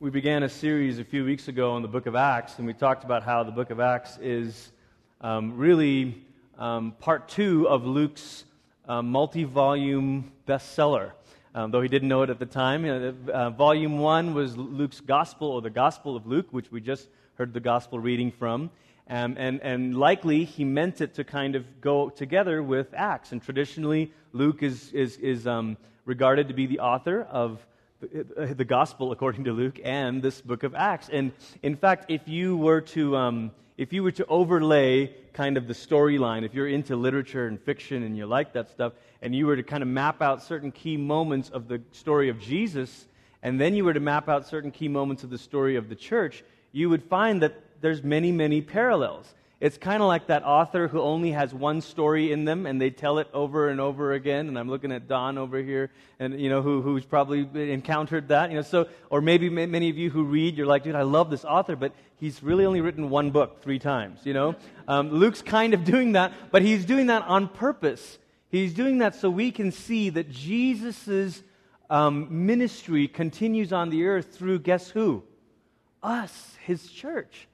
we began a series a few weeks ago on the book of Acts, and we talked about how the book of Acts is um, really um, part two of Luke's uh, multi volume bestseller. Um, though he didn't know it at the time. Know, uh, volume one was Luke's Gospel, or the Gospel of Luke, which we just heard the Gospel reading from. Um, and, and likely he meant it to kind of go together with Acts. And traditionally, Luke is, is, is um, regarded to be the author of the gospel according to Luke and this book of Acts. And in fact, if you were to, um, if you were to overlay kind of the storyline, if you're into literature and fiction and you like that stuff, and you were to kind of map out certain key moments of the story of Jesus, and then you were to map out certain key moments of the story of the church, you would find that there's many, many parallels. It's kind of like that author who only has one story in them and they tell it over and over again. And I'm looking at Don over here, and you know who, who's probably encountered that. You know, so or maybe many of you who read, you're like, dude, I love this author, but he's really only written one book three times. You know, um, Luke's kind of doing that, but he's doing that on purpose. He's doing that so we can see that Jesus' um, ministry continues on the earth through guess who? Us, his church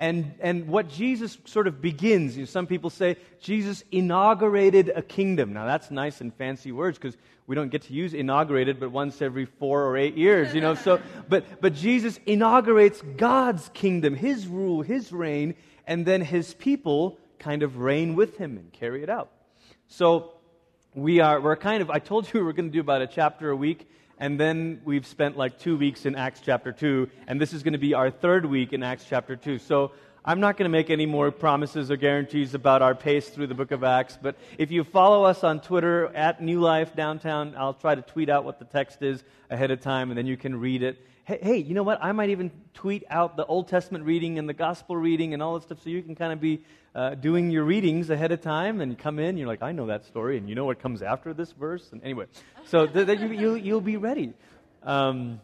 and, and what Jesus sort of begins. You know, some people say Jesus inaugurated a kingdom. Now, that's nice and fancy words because we don't get to use inaugurated but once every four or eight years, you know. So, but, but Jesus inaugurates God's kingdom, his rule, his reign, and then his people kind of reign with him and carry it out. So, we are, we're kind of, I told you we were going to do about a chapter a week and then we've spent like two weeks in Acts chapter 2, and this is going to be our third week in Acts chapter 2. So I'm not going to make any more promises or guarantees about our pace through the book of Acts, but if you follow us on Twitter at New Life Downtown, I'll try to tweet out what the text is ahead of time, and then you can read it. Hey, hey, you know what? I might even tweet out the Old Testament reading and the Gospel reading and all that stuff so you can kind of be uh, doing your readings ahead of time and you come in. You're like, I know that story, and you know what comes after this verse. And anyway, so that th- you, you'll be ready. Um,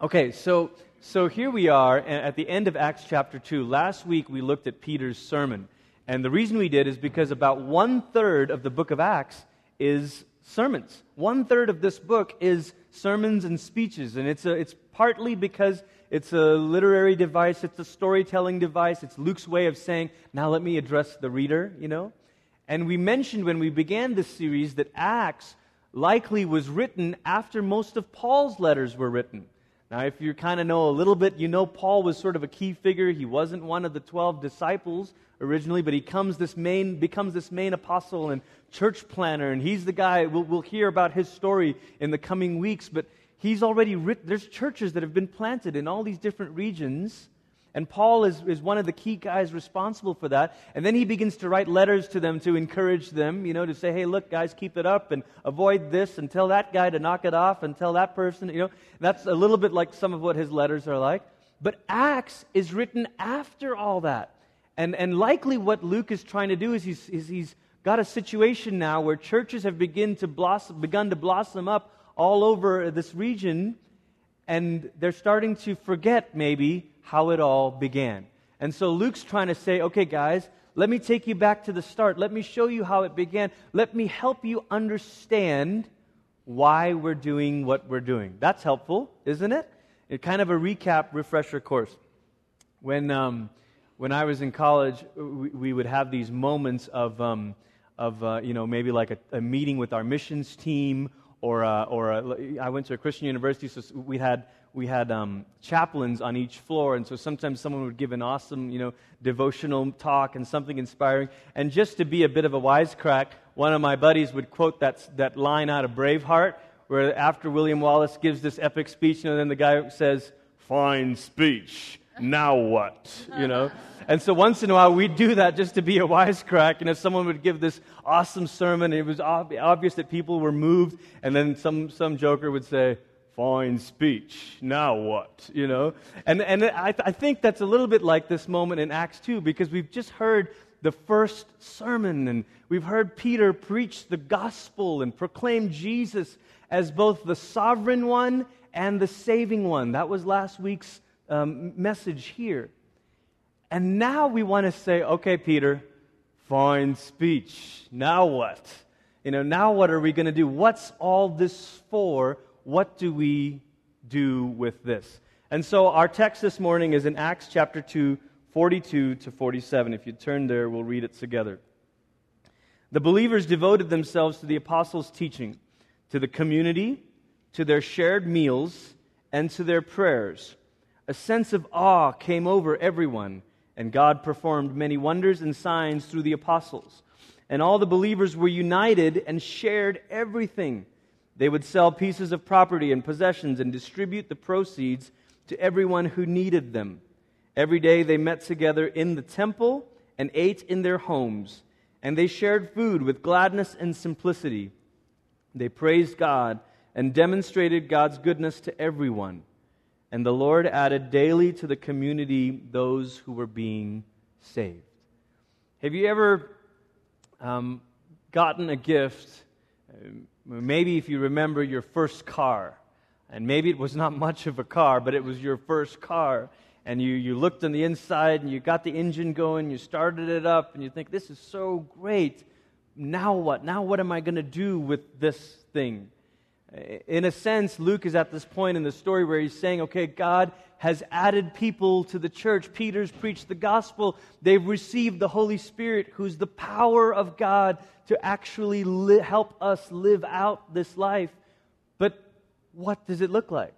okay, so so here we are at the end of Acts chapter 2. Last week we looked at Peter's sermon. And the reason we did is because about one third of the book of Acts is sermons. One third of this book is sermons and speeches. And it's, a, it's partly because it's a literary device, it's a storytelling device, it's Luke's way of saying, now let me address the reader, you know? And we mentioned when we began this series that Acts likely was written after most of Paul's letters were written. Now, if you kind of know a little bit, you know Paul was sort of a key figure. He wasn't one of the 12 disciples originally, but he comes this main, becomes this main apostle and church planner, and he's the guy, we'll, we'll hear about his story in the coming weeks, but he's already written, there's churches that have been planted in all these different regions. And Paul is, is one of the key guys responsible for that. And then he begins to write letters to them to encourage them, you know, to say, hey, look, guys, keep it up and avoid this and tell that guy to knock it off and tell that person, you know. That's a little bit like some of what his letters are like. But Acts is written after all that. And, and likely what Luke is trying to do is he's, is he's got a situation now where churches have begin to blossom, begun to blossom up all over this region, and they're starting to forget maybe how it all began. And so Luke's trying to say, okay, guys, let me take you back to the start. Let me show you how it began. Let me help you understand why we're doing what we're doing. That's helpful, isn't it? It kind of a recap, refresher course. When, um, when I was in college, we, we, would have these moments of, um, of uh, you know, maybe like a, a, meeting with our missions team, or, uh, or a, I went to a Christian university, so we had we had um, chaplains on each floor, and so sometimes someone would give an awesome, you know, devotional talk and something inspiring. And just to be a bit of a wisecrack, one of my buddies would quote that, that line out of Braveheart, where after William Wallace gives this epic speech, and then the guy says, Fine speech, now what? You know? And so once in a while, we'd do that just to be a wisecrack. And if someone would give this awesome sermon, it was ob- obvious that people were moved, and then some, some joker would say, fine speech. Now what? You know? And, and I, I think that's a little bit like this moment in Acts 2 because we've just heard the first sermon and we've heard Peter preach the gospel and proclaim Jesus as both the sovereign one and the saving one. That was last week's um, message here. And now we want to say, okay, Peter, fine speech. Now what? You know, now what are we going to do? What's all this for? What do we do with this? And so our text this morning is in Acts chapter 2, 42 to 47. If you turn there, we'll read it together. The believers devoted themselves to the apostles' teaching, to the community, to their shared meals, and to their prayers. A sense of awe came over everyone, and God performed many wonders and signs through the apostles. And all the believers were united and shared everything. They would sell pieces of property and possessions and distribute the proceeds to everyone who needed them. Every day they met together in the temple and ate in their homes, and they shared food with gladness and simplicity. They praised God and demonstrated God's goodness to everyone. And the Lord added daily to the community those who were being saved. Have you ever um, gotten a gift? Maybe if you remember your first car and maybe it was not much of a car, but it was your first car. And you, you looked on the inside and you got the engine going, you started it up, and you think, this is so great. Now what? Now what am I going to do with this thing? In a sense, Luke is at this point in the story where he's saying, okay, God has added people to the church. Peter's preached the gospel. They've received the Holy Spirit, who's the power of God to actually li- help us live out this life. But what does it look like?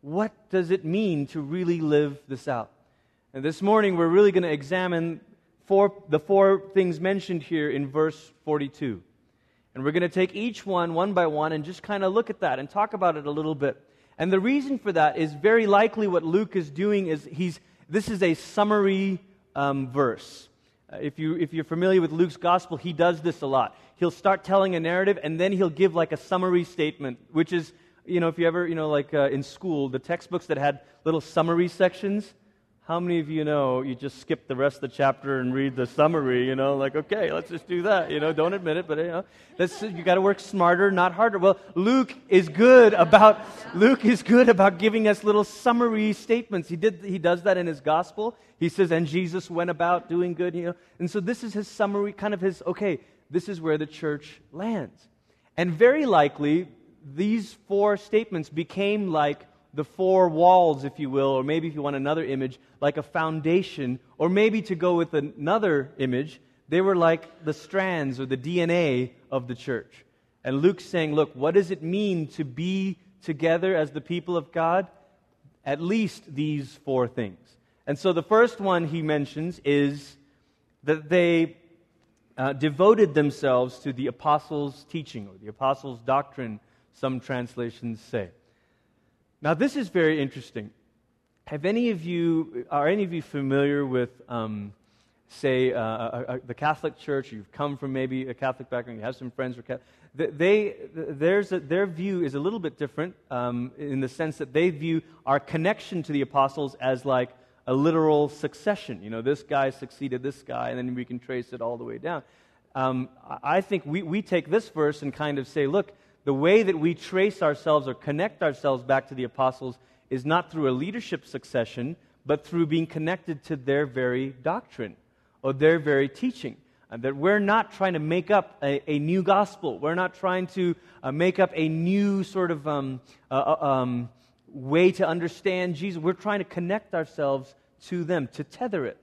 What does it mean to really live this out? And this morning, we're really going to examine four, the four things mentioned here in verse 42. And we're going to take each one, one by one, and just kind of look at that and talk about it a little bit. And the reason for that is very likely what Luke is doing is he's, this is a summary um, verse. Uh, if, you, if you're familiar with Luke's gospel, he does this a lot. He'll start telling a narrative, and then he'll give like a summary statement, which is you know, if you ever, you know, like uh, in school, the textbooks that had little summary sections, how many of you know you just skip the rest of the chapter and read the summary, you know, like, okay, let's just do that, you know, don't admit it, but, you know, that's, you got to work smarter, not harder. Well, Luke is good about, Luke is good about giving us little summary statements. He did, he does that in his gospel. He says, and Jesus went about doing good, you know, and so this is his summary, kind of his, okay, this is where the church lands. And very likely, these four statements became like the four walls, if you will, or maybe if you want another image, like a foundation, or maybe to go with another image, they were like the strands or the DNA of the church. And Luke's saying, look, what does it mean to be together as the people of God? At least these four things. And so the first one he mentions is that they uh, devoted themselves to the apostles' teaching or the apostles' doctrine some translations say. Now, this is very interesting. Have any of you, are any of you familiar with, um, say, uh, a, a, the Catholic Church? You've come from maybe a Catholic background, you have some friends who are Catholic. They, there's a, their view is a little bit different um, in the sense that they view our connection to the apostles as like a literal succession. You know, this guy succeeded this guy, and then we can trace it all the way down. Um, I think we, we take this verse and kind of say, look, the way that we trace ourselves or connect ourselves back to the apostles is not through a leadership succession, but through being connected to their very doctrine or their very teaching. Uh, that we're not trying to make up a, a new gospel. We're not trying to uh, make up a new sort of um, uh, uh um, way to understand Jesus. We're trying to connect ourselves to them, to tether it.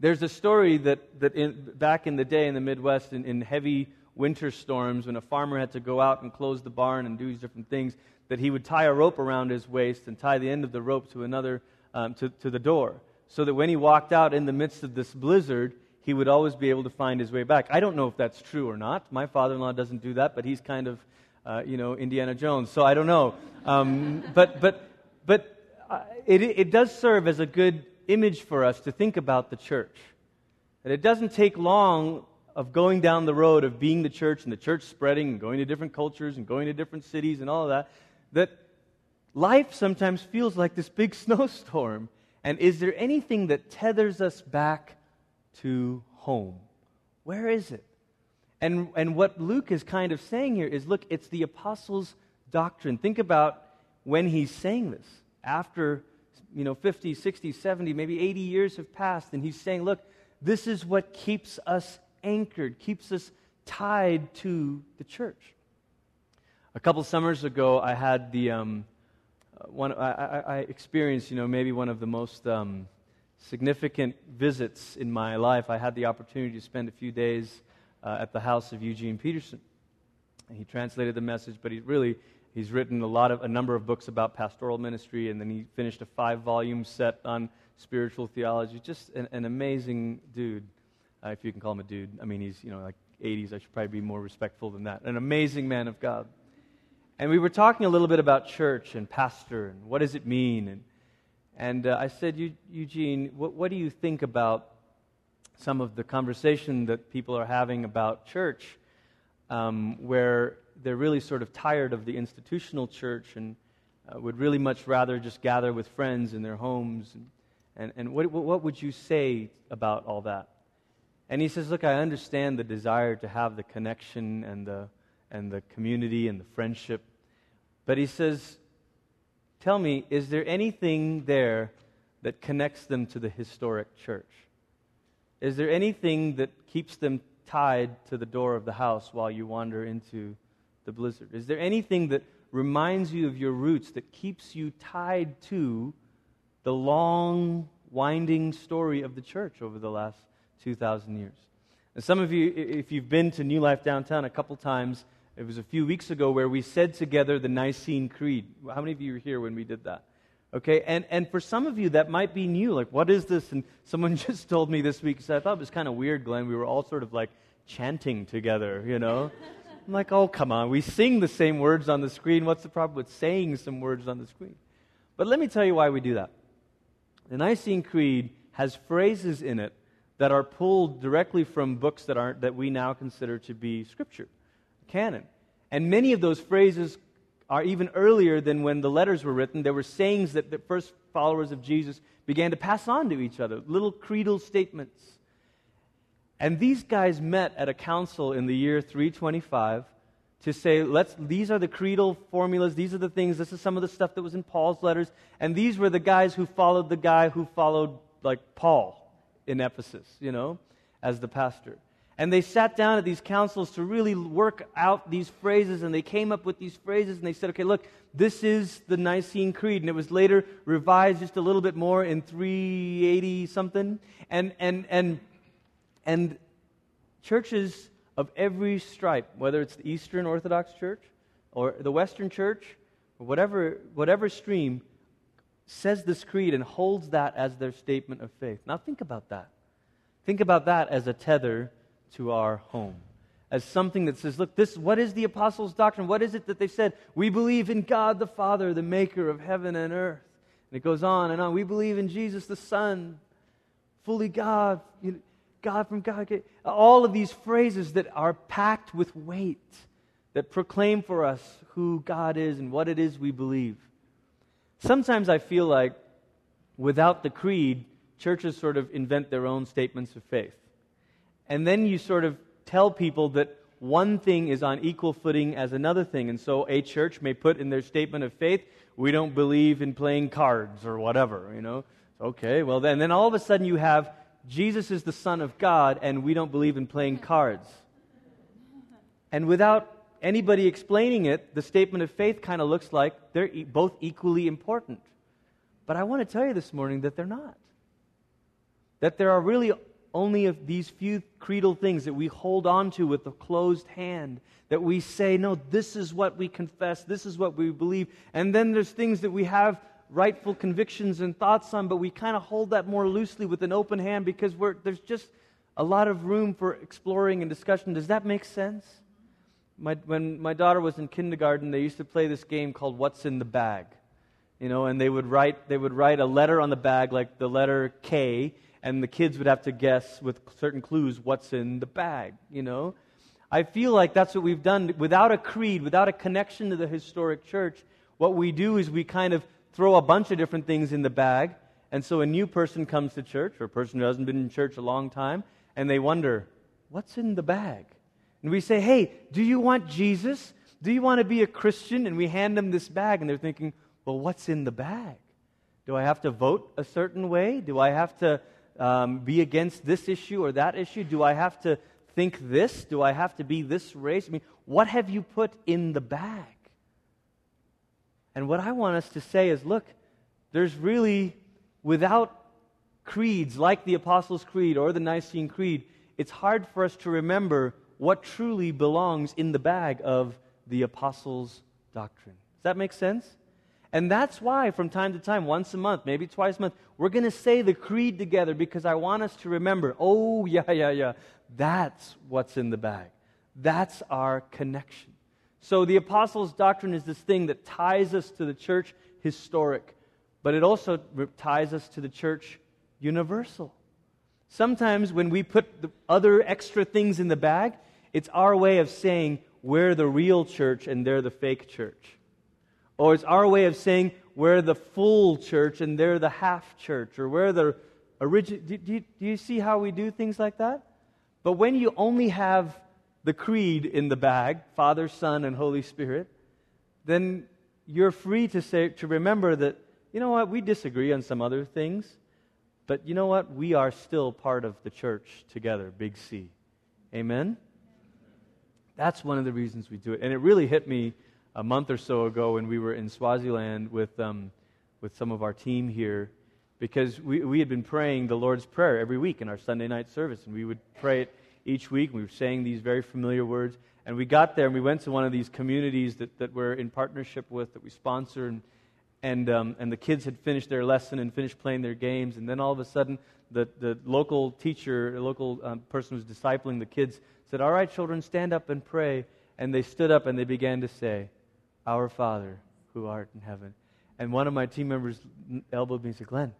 There's a story that, that in, back in the day in the Midwest, in, in heavy winter storms when a farmer had to go out and close the barn and do these different things, that he would tie a rope around his waist and tie the end of the rope to another, um, to, to the door, so that when he walked out in the midst of this blizzard, he would always be able to find his way back. I don't know if that's true or not. My father in law doesn't do that, but he's kind of, uh, you know, Indiana Jones, so I don't know. Um, but but, but uh, it, it does serve as a good image for us to think about the church. That it doesn't take long of going down the road of being the church and the church spreading and going to different cultures and going to different cities and all of that, that life sometimes feels like this big snowstorm. And is there anything that tethers us back to home? Where is it? And, and what Luke is kind of saying here is look, it's the apostles' doctrine. Think about when he's saying this. After, you know, 50, 60, 70, maybe 80 years have passed, and he's saying, look, this is what keeps us anchored, keeps us tied to the church. A couple summers ago, I had the, um, one, I, I, experienced, you know, maybe one of the most um, significant visits in my life. I had the opportunity to spend a few days uh, at the house of Eugene Peterson. He translated the message, but he really he's written a lot of a number of books about pastoral ministry, and then he finished a five-volume set on spiritual theology. Just an, an amazing dude, uh, if you can call him a dude. I mean, he's you know like 80s. I should probably be more respectful than that. An amazing man of God. And we were talking a little bit about church and pastor and what does it mean. And, and uh, I said, Eugene, what, what do you think about some of the conversation that people are having about church, um, where they're really sort of tired of the institutional church and uh, would really much rather just gather with friends in their homes? And, and, and what, what would you say about all that? And he says, Look, I understand the desire to have the connection and the and the community and the friendship. But he says, Tell me, is there anything there that connects them to the historic church? Is there anything that keeps them tied to the door of the house while you wander into the blizzard? Is there anything that reminds you of your roots, that keeps you tied to the long, winding story of the church over the last 2,000 years? And some of you, if you've been to New Life Downtown a couple times, it was a few weeks ago where we said together the Nicene Creed. How many of you were here when we did that? Okay, and, and for some of you that might be new, like, what is this? And someone just told me this week, so I thought it was kind of weird, Glenn. We were all sort of like chanting together, you know? I'm like, oh, come on. We sing the same words on the screen. What's the problem with saying some words on the screen? But let me tell you why we do that. The Nicene Creed has phrases in it that are pulled directly from books that, aren't, that we now consider to be Scripture canon. And many of those phrases are even earlier than when the letters were written. There were sayings that the first followers of Jesus began to pass on to each other, little creedal statements. And these guys met at a council in the year 325 to say, let's, these are the creedal formulas, these are the things, this is some of the stuff that was in Paul's letters. And these were the guys who followed the guy who followed, like, Paul in Ephesus, you know, as the pastor. And they sat down at these councils to really work out these phrases, and they came up with these phrases, and they said, okay, look, this is the Nicene Creed. And it was later revised just a little bit more in 380 something. And, and, and, and churches of every stripe, whether it's the Eastern Orthodox Church or the Western Church, or whatever, whatever stream, says this creed and holds that as their statement of faith. Now think about that. Think about that as a tether to our home as something that says, look, this, what is the apostles' doctrine? What is it that they said? We believe in God the Father, the maker of heaven and earth. And it goes on and on. We believe in Jesus the Son, fully God, God from God. All of these phrases that are packed with weight that proclaim for us who God is and what it is we believe. Sometimes I feel like without the creed, churches sort of invent their own statements of faith. And then you sort of tell people that one thing is on equal footing as another thing. And so a church may put in their statement of faith, we don't believe in playing cards or whatever, you know. Okay, well then, then all of a sudden you have Jesus is the Son of God and we don't believe in playing cards. And without anybody explaining it, the statement of faith kind of looks like they're e- both equally important. But I want to tell you this morning that they're not. That there are really only these few creedal things that we hold on to with a closed hand, that we say, no, this is what we confess, this is what we believe. And then there's things that we have rightful convictions and thoughts on, but we kind of hold that more loosely with an open hand because there's just a lot of room for exploring and discussion. Does that make sense? My, when my daughter was in kindergarten, they used to play this game called What's in the Bag. You know, and they would write, they would write a letter on the bag, like the letter K, and the kids would have to guess with certain clues what's in the bag, you know? I feel like that's what we've done. Without a creed, without a connection to the historic church, what we do is we kind of throw a bunch of different things in the bag. And so a new person comes to church, or a person who hasn't been in church a long time, and they wonder, what's in the bag? And we say, hey, do you want Jesus? Do you want to be a Christian? And we hand them this bag, and they're thinking, well, what's in the bag? Do I have to vote a certain way? Do I have to um, be against this issue or that issue? Do I have to think this? Do I have to be this race? I mean, what have you put in the bag? And what I want us to say is look, there's really, without creeds like the Apostles' Creed or the Nicene Creed, it's hard for us to remember what truly belongs in the bag of the Apostles' doctrine. Does that make sense? And that's why, from time to time, once a month, maybe twice a month, we're going to say the creed together because I want us to remember oh, yeah, yeah, yeah, that's what's in the bag. That's our connection. So the apostles' doctrine is this thing that ties us to the church historic, but it also ties us to the church universal. Sometimes when we put the other extra things in the bag, it's our way of saying we're the real church and they're the fake church. Or it's our way of saying we're the full church and they're the half church. Or we're the original. Do, do, do you see how we do things like that? But when you only have the creed in the bag Father, Son, and Holy Spirit then you're free to say to remember that you know what we disagree on some other things but you know what we are still part of the church together big c amen that's one of the reasons we do it and it really hit me a month or so ago when we were in Swaziland with, um, with some of our team here because we, we had been praying the Lord's Prayer every week in our Sunday night service, and we would pray it each week. We were saying these very familiar words. And we got there and we went to one of these communities that, that we're in partnership with, that we sponsor. And, and, um, and the kids had finished their lesson and finished playing their games. And then all of a sudden, the, the local teacher, the local um, person who was discipling the kids, said, All right, children, stand up and pray. And they stood up and they began to say, our Father who art in heaven. And one of my team members elbowed me and said, Glenn,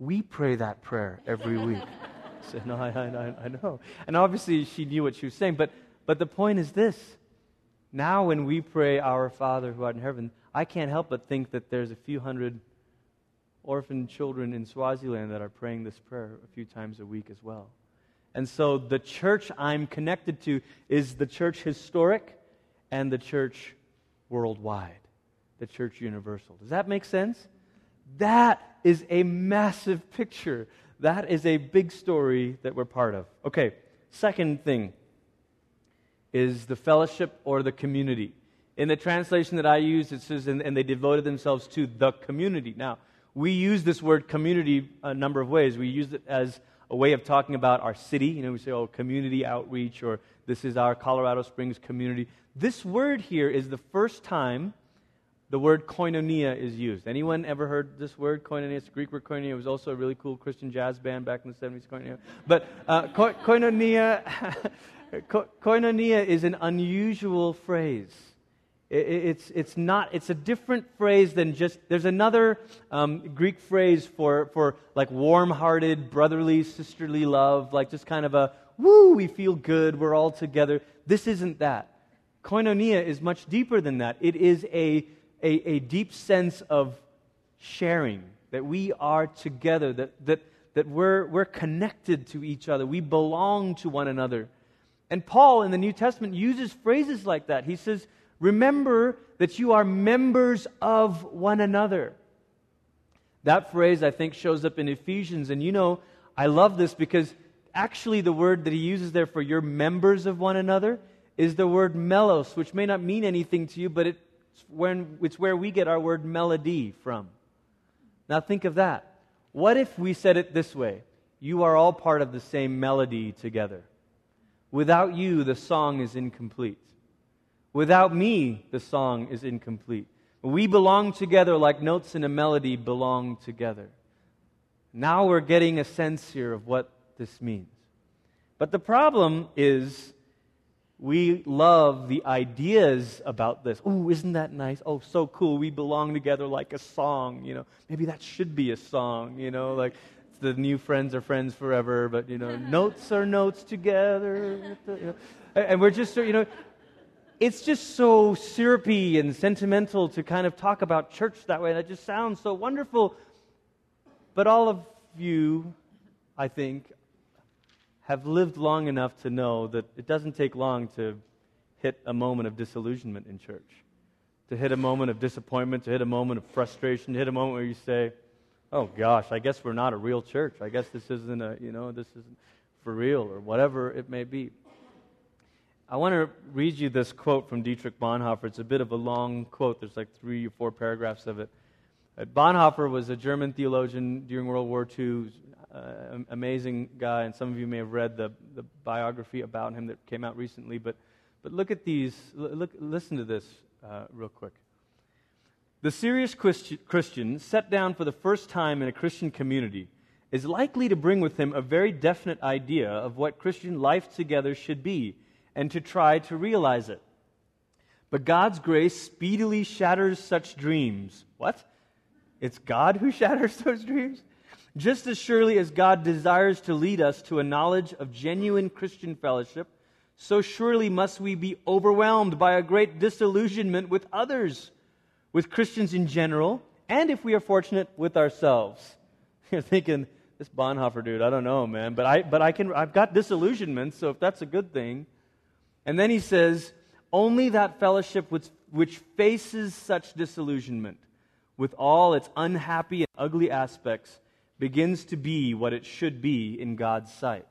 we pray that prayer every week. I said, No, I, I, I know. And obviously she knew what she was saying. But, but the point is this now, when we pray, Our Father who art in heaven, I can't help but think that there's a few hundred orphan children in Swaziland that are praying this prayer a few times a week as well. And so the church I'm connected to is the church historic and the church worldwide, the church universal. Does that make sense? That is a massive picture. That is a big story that we're part of. Okay, second thing is the fellowship or the community. In the translation that I use, it says, and, and, they devoted themselves to the community. Now, we use this word community a number of ways. We use it as a way of talking about our city. You know, we say, oh, community outreach, or this is our Colorado Springs community. This word here is the first time the word koinonia is used. Anyone ever heard this word, koinonia? It's the Greek word koinonia. It was also a really cool Christian jazz band back in the 70s, koinonia. But uh, ko- koinonia, ko- koinonia is an unusual phrase. It, it's, it's not, it's a different phrase than just, there's another um, Greek phrase for, for like warm-hearted, brotherly, sisterly love, like just kind of a, woo, we feel good, we're all together. This isn't that. Koinonia is much deeper than that. It is a, a, a deep sense of sharing, that we are together, that, that, that we're, we're connected to each other, we belong to one another. And Paul in the New Testament uses phrases like that. He says, Remember that you are members of one another. That phrase, I think, shows up in Ephesians. And you know, I love this because actually the word that he uses there for you're members of one another is the word melos, which may not mean anything to you, but it's, when, it's where we get our word melody from. Now think of that. What if we said it this way? You are all part of the same melody together. Without you, the song is incomplete. Without me, the song is incomplete. We belong together like notes in a melody belong together. Now we're getting a sense here of what this means. But the problem is we love the ideas about this. Oh, isn't that nice? Oh, so cool. We belong together like a song, you know. Maybe that should be a song, you know, like the new friends are friends forever, but you know, notes are notes together. And we're just, you know, it's just so syrupy and sentimental to kind of talk about church that way. That just sounds so wonderful. But all of you, I think, have lived long enough to know that it doesn't take long to hit a moment of disillusionment in church, to hit a moment of disappointment, to hit a moment of frustration, to hit a moment where you say, oh gosh, I guess we're not a real church. I guess this isn't a, you know, this isn't for real or whatever it may be. I want to read you this quote from Dietrich Bonhoeffer. It's a bit of a long quote, there's like three or four paragraphs of it. Uh, Bonhoeffer was a German theologian during World War II, uh, amazing guy, and some of you may have read the, the biography about him that came out recently. But, but look at these, look, listen to this uh, real quick. The serious Christian, set down for the first time in a Christian community, is likely to bring with him a very definite idea of what Christian life together should be and to try to realize it. But God's grace speedily shatters such dreams. What? It's God who shatters those dreams? Just as surely as God desires to lead us to a knowledge of genuine Christian fellowship, so surely must we be overwhelmed by a great disillusionment with others, with Christians in general, and if we are fortunate, with ourselves. You're thinking, this Bonhoeffer dude, I don't know, man, but I, but I can, I've got disillusionment, so if that's a good thing. And then he says, only that fellowship which, which faces such disillusionment with all its unhappy and ugly aspects begins to be what it should be in God's sight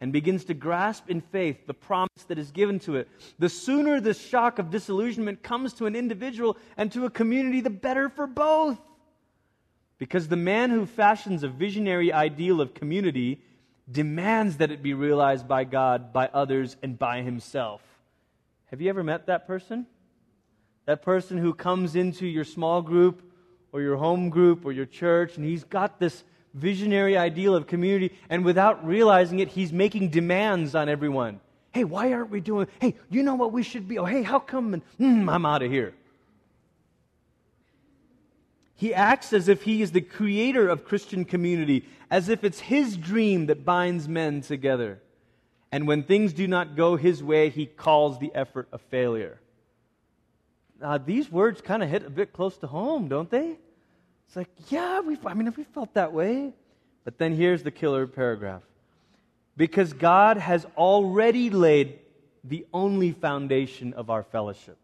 and begins to grasp in faith the promise that is given to it. The sooner the shock of disillusionment comes to an individual and to a community, the better for both. Because the man who fashions a visionary ideal of community demands that it be realized by God, by others, and by himself. Have you ever met that person? That person who comes into your small group or your home group or your church, and he's got this visionary ideal of community, and without realizing it, he's making demands on everyone. Hey, why aren't we doing? Hey, you know what we should be? Oh, hey, how come? And, mm, I'm out of here. He acts as if he is the creator of Christian community, as if it's his dream that binds men together. And when things do not go his way, he calls the effort a failure. Now, these words kind of hit a bit close to home, don't they? It's like, yeah, we've, I mean, we felt that way. But then here's the killer paragraph. Because God has already laid the only foundation of our fellowship.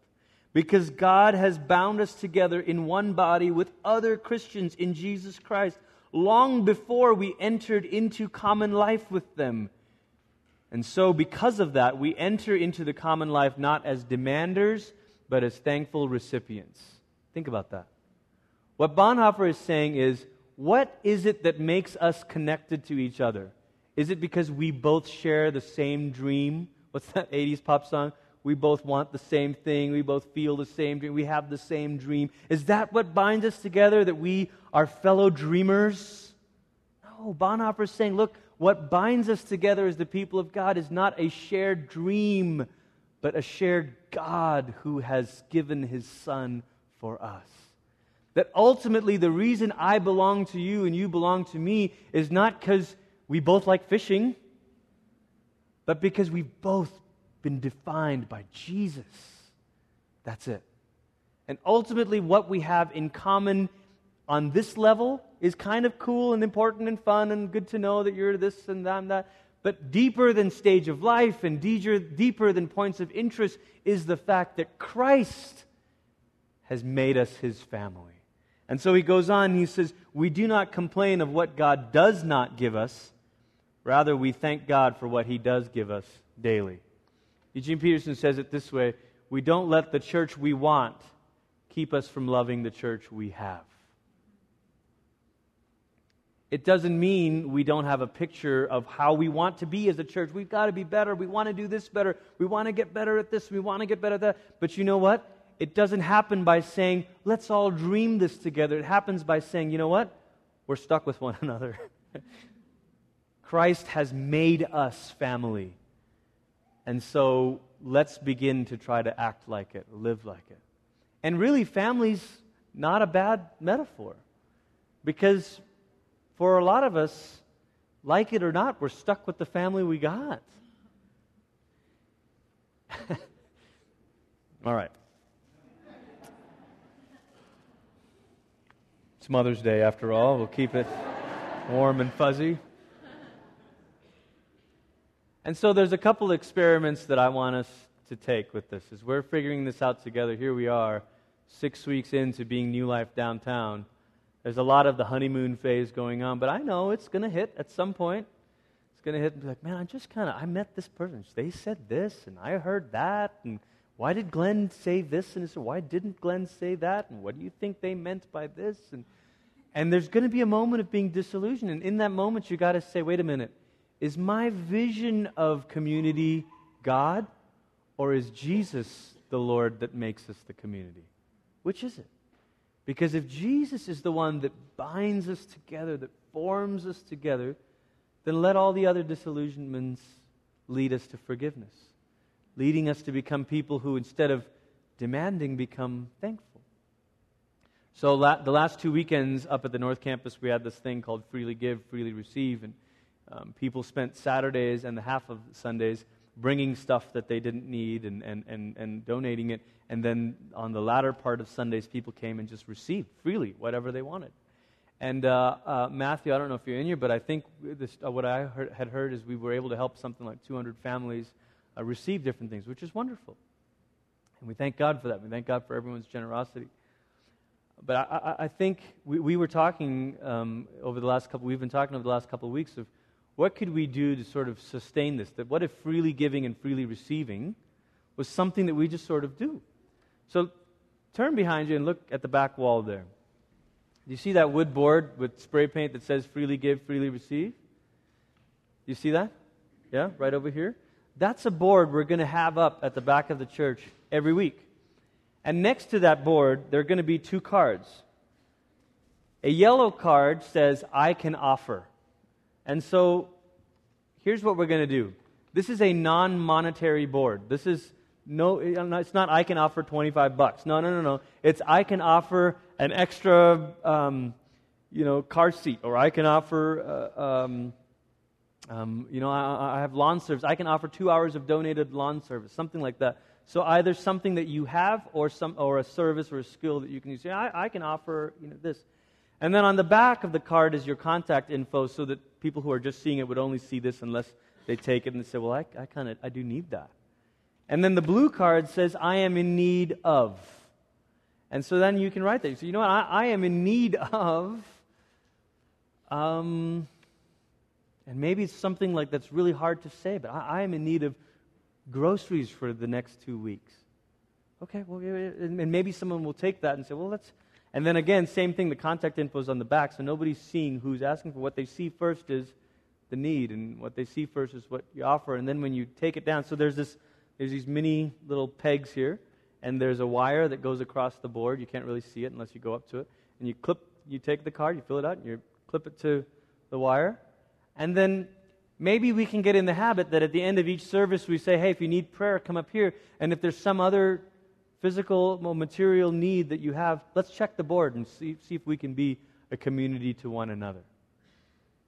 Because God has bound us together in one body with other Christians in Jesus Christ long before we entered into common life with them. And so, because of that, we enter into the common life not as demanders, but as thankful recipients. Think about that. What Bonhoeffer is saying is what is it that makes us connected to each other? Is it because we both share the same dream? What's that 80s pop song? We both want the same thing. We both feel the same dream. We have the same dream. Is that what binds us together, that we are fellow dreamers? No, Bonhoeffer is saying, look, what binds us together as the people of God is not a shared dream, but a shared God who has given his Son for us. That ultimately, the reason I belong to you and you belong to me is not because we both like fishing, but because we've both been defined by Jesus. That's it. And ultimately, what we have in common on this level is kind of cool and important and fun and good to know that you're this and that and that. But deeper than stage of life and deeper, than points of interest is the fact that Christ has made us his family. And so he goes on, he says, We do not complain of what God does not give us. Rather, we thank God for what he does give us daily. Eugene Peterson says it this way We don't let the church we want keep us from loving the church we have. It doesn't mean we don't have a picture of how we want to be as a church. We've got to be better. We want to do this better. We want to get better at this. We want to get better at that. But you know what? It doesn't happen by saying, let's all dream this together. It happens by saying, you know what? We're stuck with one another. Christ has made us family. And so let's begin to try to act like it, live like it. And really, family's not a bad metaphor. Because for a lot of us, like it or not, we're stuck with the family we got. All right. It's Mother's Day, after all. We'll keep it warm and fuzzy. And so there's a couple experiments that I want us to take with this. As we're figuring this out together, here we are, six weeks into being New Life downtown. There's a lot of the honeymoon phase going on, but I know it's going to hit at some point. It's going to hit and be like, man, I just kind of, I met this person. They said this, and I heard that, and why did Glenn say this? And why didn't Glenn say that? And what do you think they meant by this? And, and there's going to be a moment of being disillusioned. And in that moment, you got to say, wait a minute, is my vision of community God, or is Jesus the Lord that makes us the community? Which is it? Because if Jesus is the one that binds us together, that forms us together, then let all the other disillusionments lead us to forgiveness, leading us to become people who, instead of demanding, become thankful. So, la- the last two weekends up at the North Campus, we had this thing called Freely Give, Freely Receive, and um, people spent Saturdays and the half of Sundays bringing stuff that they didn't need and, and, and, and donating it. And then on the latter part of Sundays, people came and just received freely whatever they wanted. And uh, uh, Matthew, I don't know if you're in here, but I think this, uh, what I heard, had heard is we were able to help something like 200 families uh, receive different things, which is wonderful. And we thank God for that. We thank God for everyone's generosity. But I, I, I think we, we, were talking um, over the last couple, we've been talking over the last couple of weeks of what could we do to sort of sustain this? That what if freely giving and freely receiving was something that we just sort of do? So turn behind you and look at the back wall there. Do you see that wood board with spray paint that says freely give, freely receive? Do You see that? Yeah, right over here? That's a board we're going to have up at the back of the church every week. And next to that board, there are going to be two cards. A yellow card says, I can offer. And so here's what we're going to do this is a non monetary board. This is no, it's not I can offer 25 bucks. No, no, no, no. It's I can offer an extra, um, you know, car seat, or I can offer, uh, um, um, you know, I, I, have lawn service. I can offer two hours of donated lawn service, something like that. So either something that you have, or some, or a service or a skill that you can use. Yeah, I, I can offer, you know, this. And then on the back of the card is your contact info, so that people who are just seeing it would only see this unless they take it and they say, "Well, I, I kind of, I do need that." And then the blue card says, I am in need of. And so then you can write that. So, you know what? I, I am in need of. Um, and maybe it's something like that's really hard to say, but I, I am in need of groceries for the next two weeks. Okay, well, and maybe someone will take that and say, well, let's. And then again, same thing, the contact info is on the back, so nobody's seeing who's asking for. What they see first is the need, and what they see first is what you offer. And then when you take it down, so there's this there's these mini little pegs here, and there's a wire that goes across the board. You can't really see it unless you go up to it. And you clip, you take the card, you fill it out, and you clip it to the wire. And then maybe we can get in the habit that at the end of each service we say, hey, if you need prayer, come up here. And if there's some other physical, material need that you have, let's check the board and see, see if we can be a community to one another.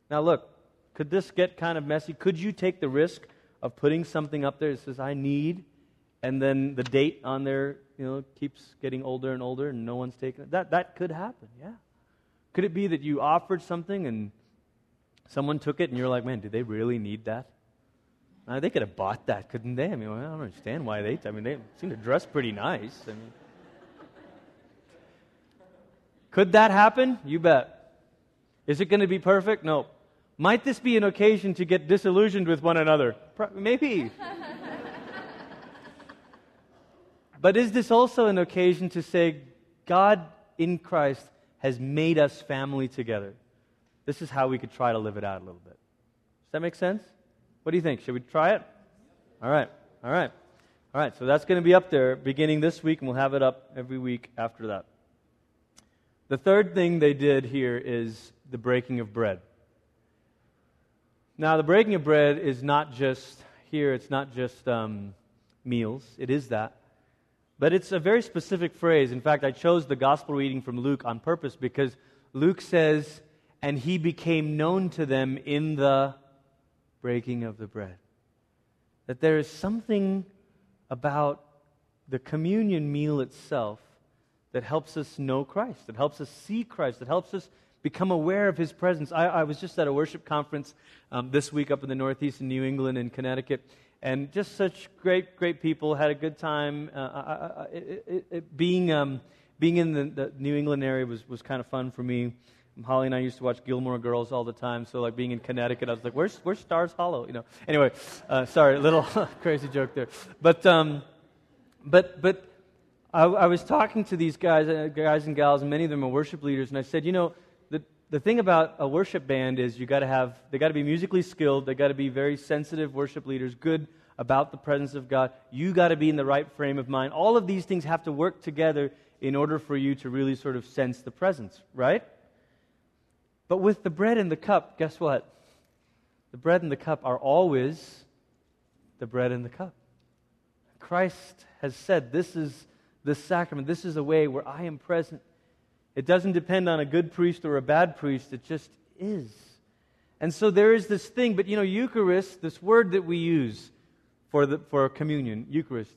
Now, look, could this get kind of messy? Could you take the risk of putting something up there that says, I need, and then the date on there, you know, keeps getting older and older and no one's taking it. That, that could happen, yeah. Could it be that you offered something and someone took it and you're like, man, do they really need that? Uh, they could have bought that, couldn't they? I mean, well, I don't understand why they. I mean, they seem to dress pretty nice. I mean, could that happen? You bet. Is it going to be perfect? No. Might this be an occasion to get disillusioned with one another? Maybe. but is this also an occasion to say, God in Christ has made us family together? This is how we could try to live it out a little bit. Does that make sense? What do you think? Should we try it? All right. All right. All right. So that's going to be up there beginning this week, and we'll have it up every week after that. The third thing they did here is the breaking of bread. Now, the breaking of bread is not just here, it's not just um, meals, it is that. But it's a very specific phrase. In fact, I chose the gospel reading from Luke on purpose because Luke says, and he became known to them in the breaking of the bread. That there is something about the communion meal itself that helps us know Christ, that helps us see Christ, that helps us become aware of his presence. I, I was just at a worship conference um, this week up in the Northeast in New England and Connecticut, and just such great, great people. Had a good time. Uh, I, I, it, it, being, um, being in the, the, New England area was, was kind of fun for me. Holly and I used to watch Gilmore Girls all the time. So, like being in Connecticut, I was like, "Where's Where's Stars Hollow?" You know. Anyway, uh, sorry, little crazy joke there. But um, but but I, I, was talking to these guys, uh, guys and gals, and many of them are worship leaders, and I said, you know, the the thing about a worship band is you got to have they got to be musically skilled, they got to be very sensitive worship leaders, good about the presence of God. You got to be in the right frame of mind. All of these things have to work together in order for you to really sort of sense the presence, right? But with the bread and the cup, guess what? The bread and the cup are always the bread and the cup. Christ has said, This is the sacrament. This is a way where I am present. It doesn't depend on a good priest or a bad priest, it just is. And so there is this thing, but you know, Eucharist, this word that we use for, the, for communion, Eucharist,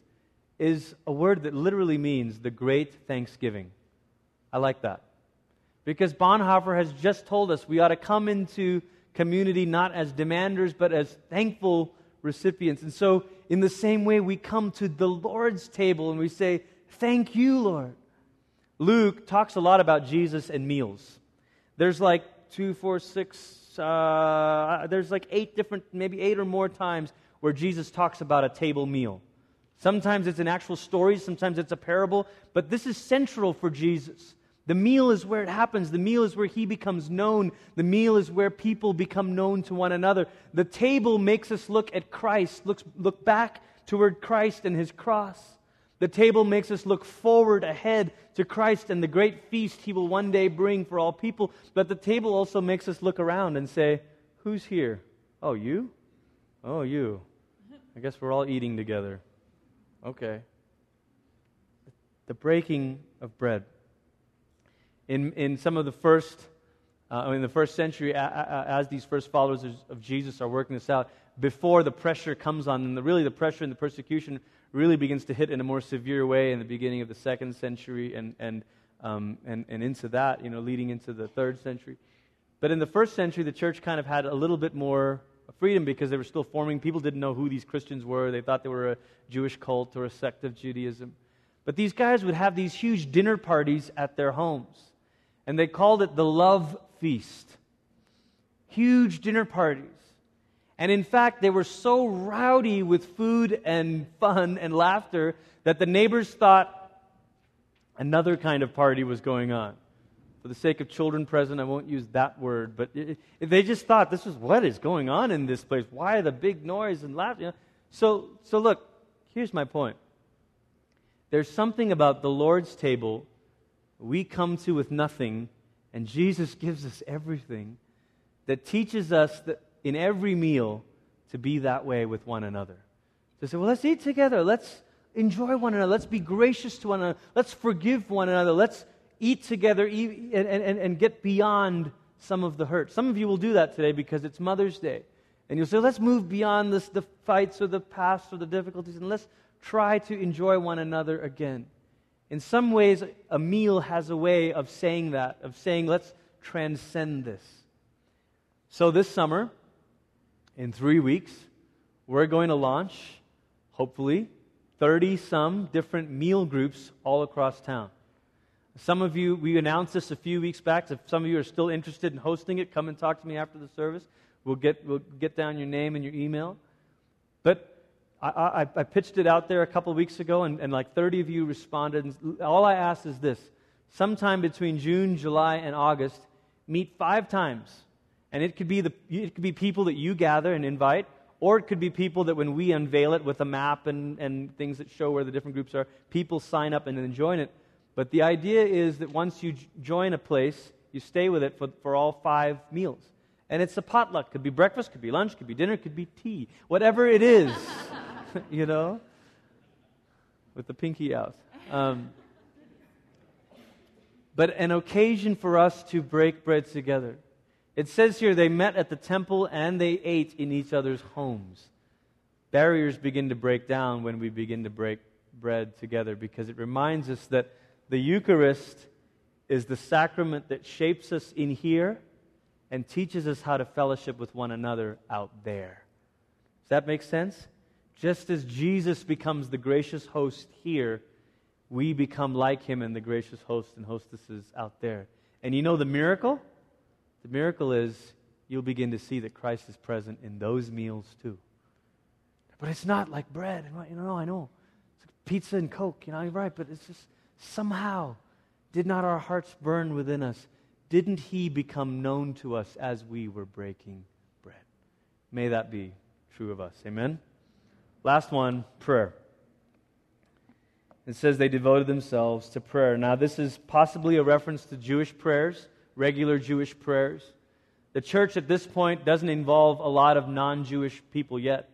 is a word that literally means the great thanksgiving. I like that. Because Bonhoeffer has just told us we ought to come into community not as demanders, but as thankful recipients. And so, in the same way, we come to the Lord's table and we say, Thank you, Lord. Luke talks a lot about Jesus and meals. There's like two, four, six, uh, there's like eight different, maybe eight or more times where Jesus talks about a table meal. Sometimes it's an actual story, sometimes it's a parable, but this is central for Jesus. The meal is where it happens. The meal is where he becomes known. The meal is where people become known to one another. The table makes us look at Christ, looks, look back toward Christ and his cross. The table makes us look forward ahead to Christ and the great feast he will one day bring for all people. But the table also makes us look around and say, Who's here? Oh, you? Oh, you. I guess we're all eating together. Okay. The breaking of bread in, in some of the first, uh, in the first century, as these first followers of Jesus are working this out, before the pressure comes on them, the, really the pressure and the persecution really begins to hit in a more severe way in the beginning of the second century and, and, um, and, and into that, you know, leading into the third century. But in the first century, the church kind of had a little bit more freedom because they were still forming. People didn't know who these Christians were. They thought they were a Jewish cult or a sect of Judaism. But these guys would have these huge dinner parties at their homes and they called it the Love Feast. Huge dinner parties. And in fact, they were so rowdy with food and fun and laughter that the neighbors thought another kind of party was going on. For the sake of children present, I won't use that word, but it, it, they just thought this is what is going on in this place? Why the big noise and laughter? You know? So, so look, here's my point. There's something about the Lord's table we come to with nothing, and Jesus gives us everything that teaches us that in every meal to be that way with one another. To say, well, let's eat together. Let's enjoy one another. Let's be gracious to one another. Let's forgive one another. Let's eat together and, and, and get beyond some of the hurt. Some of you will do that today because it's Mother's Day. And you'll say, let's move beyond this, the fights or the past or the difficulties and let's try to enjoy one another again. In some ways, a meal has a way of saying that, of saying, let's transcend this. So this summer, in three weeks, we're going to launch, hopefully, 30 some different meal groups all across town. Some of you, we announced this a few weeks back. If some of you are still interested in hosting it, come and talk to me after the service. We'll get, we'll get down your name and your email. But I, I, I, pitched it out there a couple weeks ago, and, and like 30 of you responded. And all I asked is this sometime between June, July, and August, meet five times. And it could, be the, it could be people that you gather and invite, or it could be people that when we unveil it with a map and, and things that show where the different groups are, people sign up and then join it. But the idea is that once you join a place, you stay with it for, for all five meals. And it's a potluck. Could be breakfast, could be lunch, could be dinner, could be tea. Whatever it is. you know, with the pinky out. Um, but an occasion for us to break bread together. It says here they met at the temple and they ate in each other's homes. Barriers begin to break down when we begin to break bread together because it reminds us that the Eucharist is the sacrament that shapes us in here and teaches us how to fellowship with one another out there. Does that make sense? Just as Jesus becomes the gracious host here, we become like him and the gracious hosts and hostesses out there. And you know the miracle? The miracle is you'll begin to see that Christ is present in those meals too. But it's not like bread you know, I know. It's like pizza and Coke, you know, you're right, but it's just somehow did not our hearts burn within us? Didn't he become known to us as we were breaking bread? May that be true of us. Amen. Last one, prayer. It says they devoted themselves to prayer. Now, this is possibly a reference to Jewish prayers, regular Jewish prayers. The church at this point doesn't involve a lot of non Jewish people yet.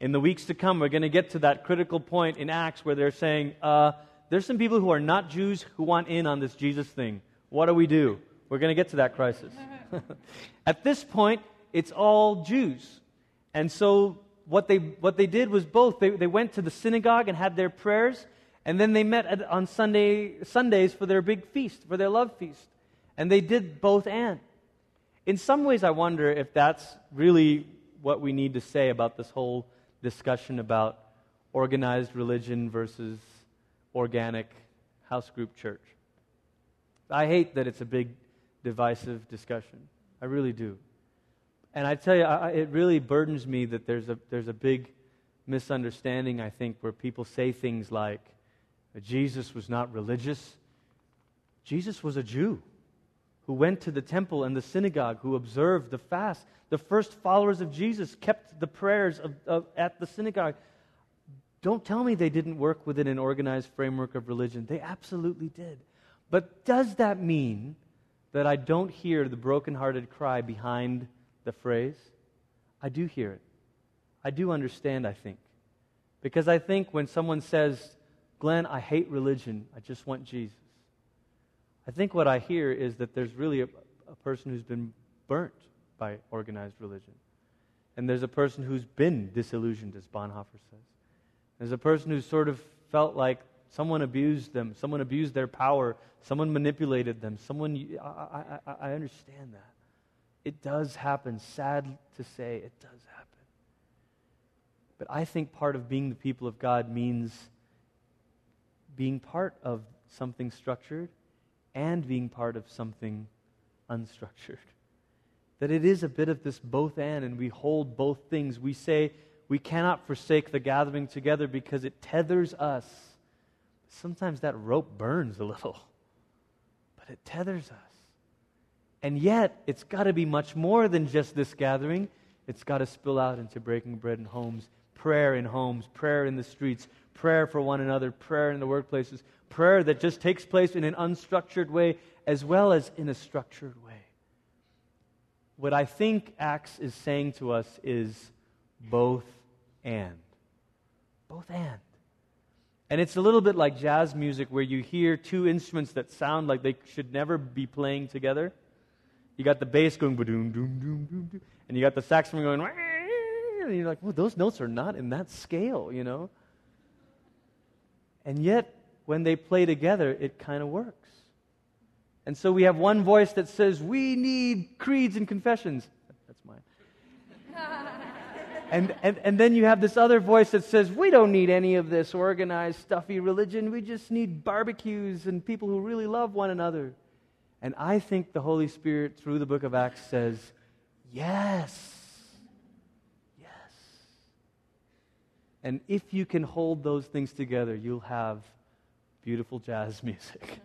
In the weeks to come, we're going to get to that critical point in Acts where they're saying, uh, there's some people who are not Jews who want in on this Jesus thing. What do we do? We're going to get to that crisis. at this point, it's all Jews. And so what they, what they did was both. They, they went to the synagogue and had their prayers, and then they met at, on Sunday, Sundays for their big feast, for their love feast. And they did both and. In some ways, I wonder if that's really what we need to say about this whole discussion about organized religion versus organic house group church. I hate that it's a big divisive discussion. I really do. And I tell you, I, it really burdens me that there's a, there's a big misunderstanding, I think, where people say things like, Jesus was not religious. Jesus was a Jew who went to the temple and the synagogue, who observed the fast. The first followers of Jesus kept the prayers of, of, at the synagogue. Don't tell me they didn't work within an organized framework of religion. They absolutely did. But does that mean that I don't hear the brokenhearted cry behind the phrase? I do hear it. I do understand, I think. Because I think when someone says, Glenn, I hate religion, I just want Jesus, I think what I hear is that there's really a, a person who's been burnt by organized religion. And there's a person who's been disillusioned, as Bonhoeffer says. There's a person who sort of felt like someone abused them, someone abused their power, someone manipulated them, someone. I, I, I understand that. It does happen. Sad to say, it does happen. But I think part of being the people of God means being part of something structured and being part of something unstructured. That it is a bit of this both and, and we hold both things. We say we cannot forsake the gathering together because it tethers us. Sometimes that rope burns a little, but it tethers us. And yet, it's got to be much more than just this gathering. It's got to spill out into breaking bread in homes, prayer in homes, prayer in the streets, prayer for one another, prayer in the workplaces, prayer that just takes place in an unstructured way as well as in a structured way. What I think Acts is saying to us is both and. Both and. And it's a little bit like jazz music where you hear two instruments that sound like they should never be playing together. You got the bass going, boom, doom, doom, doom, and you got the saxophone going, and you're like, well, those notes are not in that scale, you know? And yet, when they play together, it kind of works. And so we have one voice that says, We need creeds and confessions. That's mine. and, and, and then you have this other voice that says, We don't need any of this organized, stuffy religion. We just need barbecues and people who really love one another. And I think the Holy Spirit, through the book of Acts, says, Yes. Yes. And if you can hold those things together, you'll have beautiful jazz music.